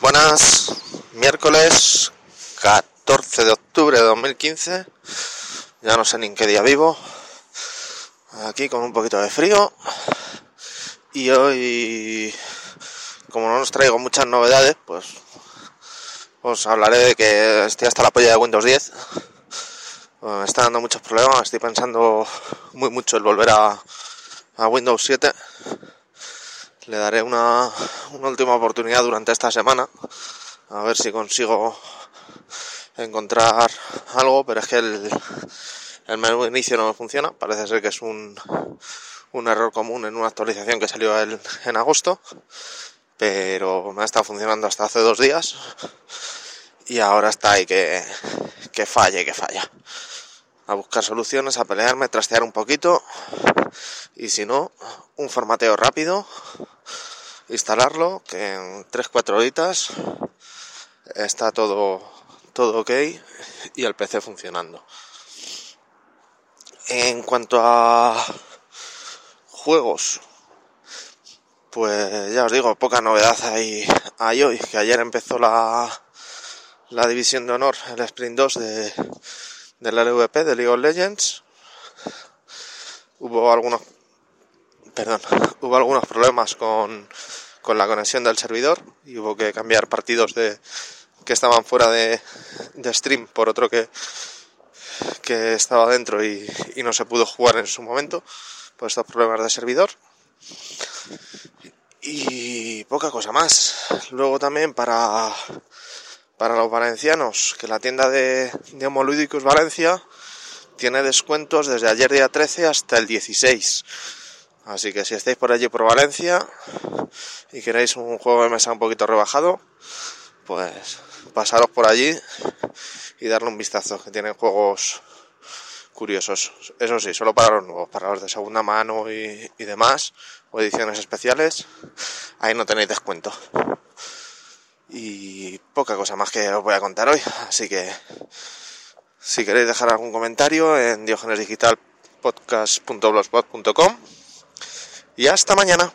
Buenas, miércoles 14 de octubre de 2015. Ya no sé ni en qué día vivo. Aquí con un poquito de frío. Y hoy, como no os traigo muchas novedades, pues os hablaré de que estoy hasta la polla de Windows 10. me está dando muchos problemas. Estoy pensando muy mucho el volver a, a Windows 7 le daré una, última oportunidad durante esta semana. A ver si consigo encontrar algo, pero es que el, el menú de inicio no me funciona, parece ser que es un, un error común en una actualización que salió en agosto, pero me ha estado funcionando hasta hace dos días. Y ahora está ahí que, que falle, que falla. A buscar soluciones, a pelearme, trastear un poquito. Y si no, un formateo rápido instalarlo, que en 3-4 horitas está todo, todo ok y el PC funcionando. En cuanto a juegos, pues ya os digo, poca novedad hay, hay hoy, que ayer empezó la, la división de honor, el Sprint 2 de, del LVP, de League of Legends. Hubo algunos, perdón, hubo algunos problemas con con la conexión del servidor y hubo que cambiar partidos de que estaban fuera de, stream por otro que, que estaba dentro y, no se pudo jugar en su momento por estos problemas de servidor. Y poca cosa más. Luego también para para los valencianos que la tienda de, de Homolúdicos Valencia tiene descuentos desde ayer día 13 hasta el 16 Así que si estáis por allí por Valencia y queréis un juego de mesa un poquito rebajado, pues pasaros por allí y darle un vistazo, que tienen juegos curiosos. Eso sí, solo para los nuevos, para los de segunda mano y, demás, o ediciones especiales, ahí no tenéis descuento. Y poca cosa más que os voy a contar hoy, así que si queréis dejar algún comentario en diogenesdigitalpodcast.blogspot.com y hasta mañana.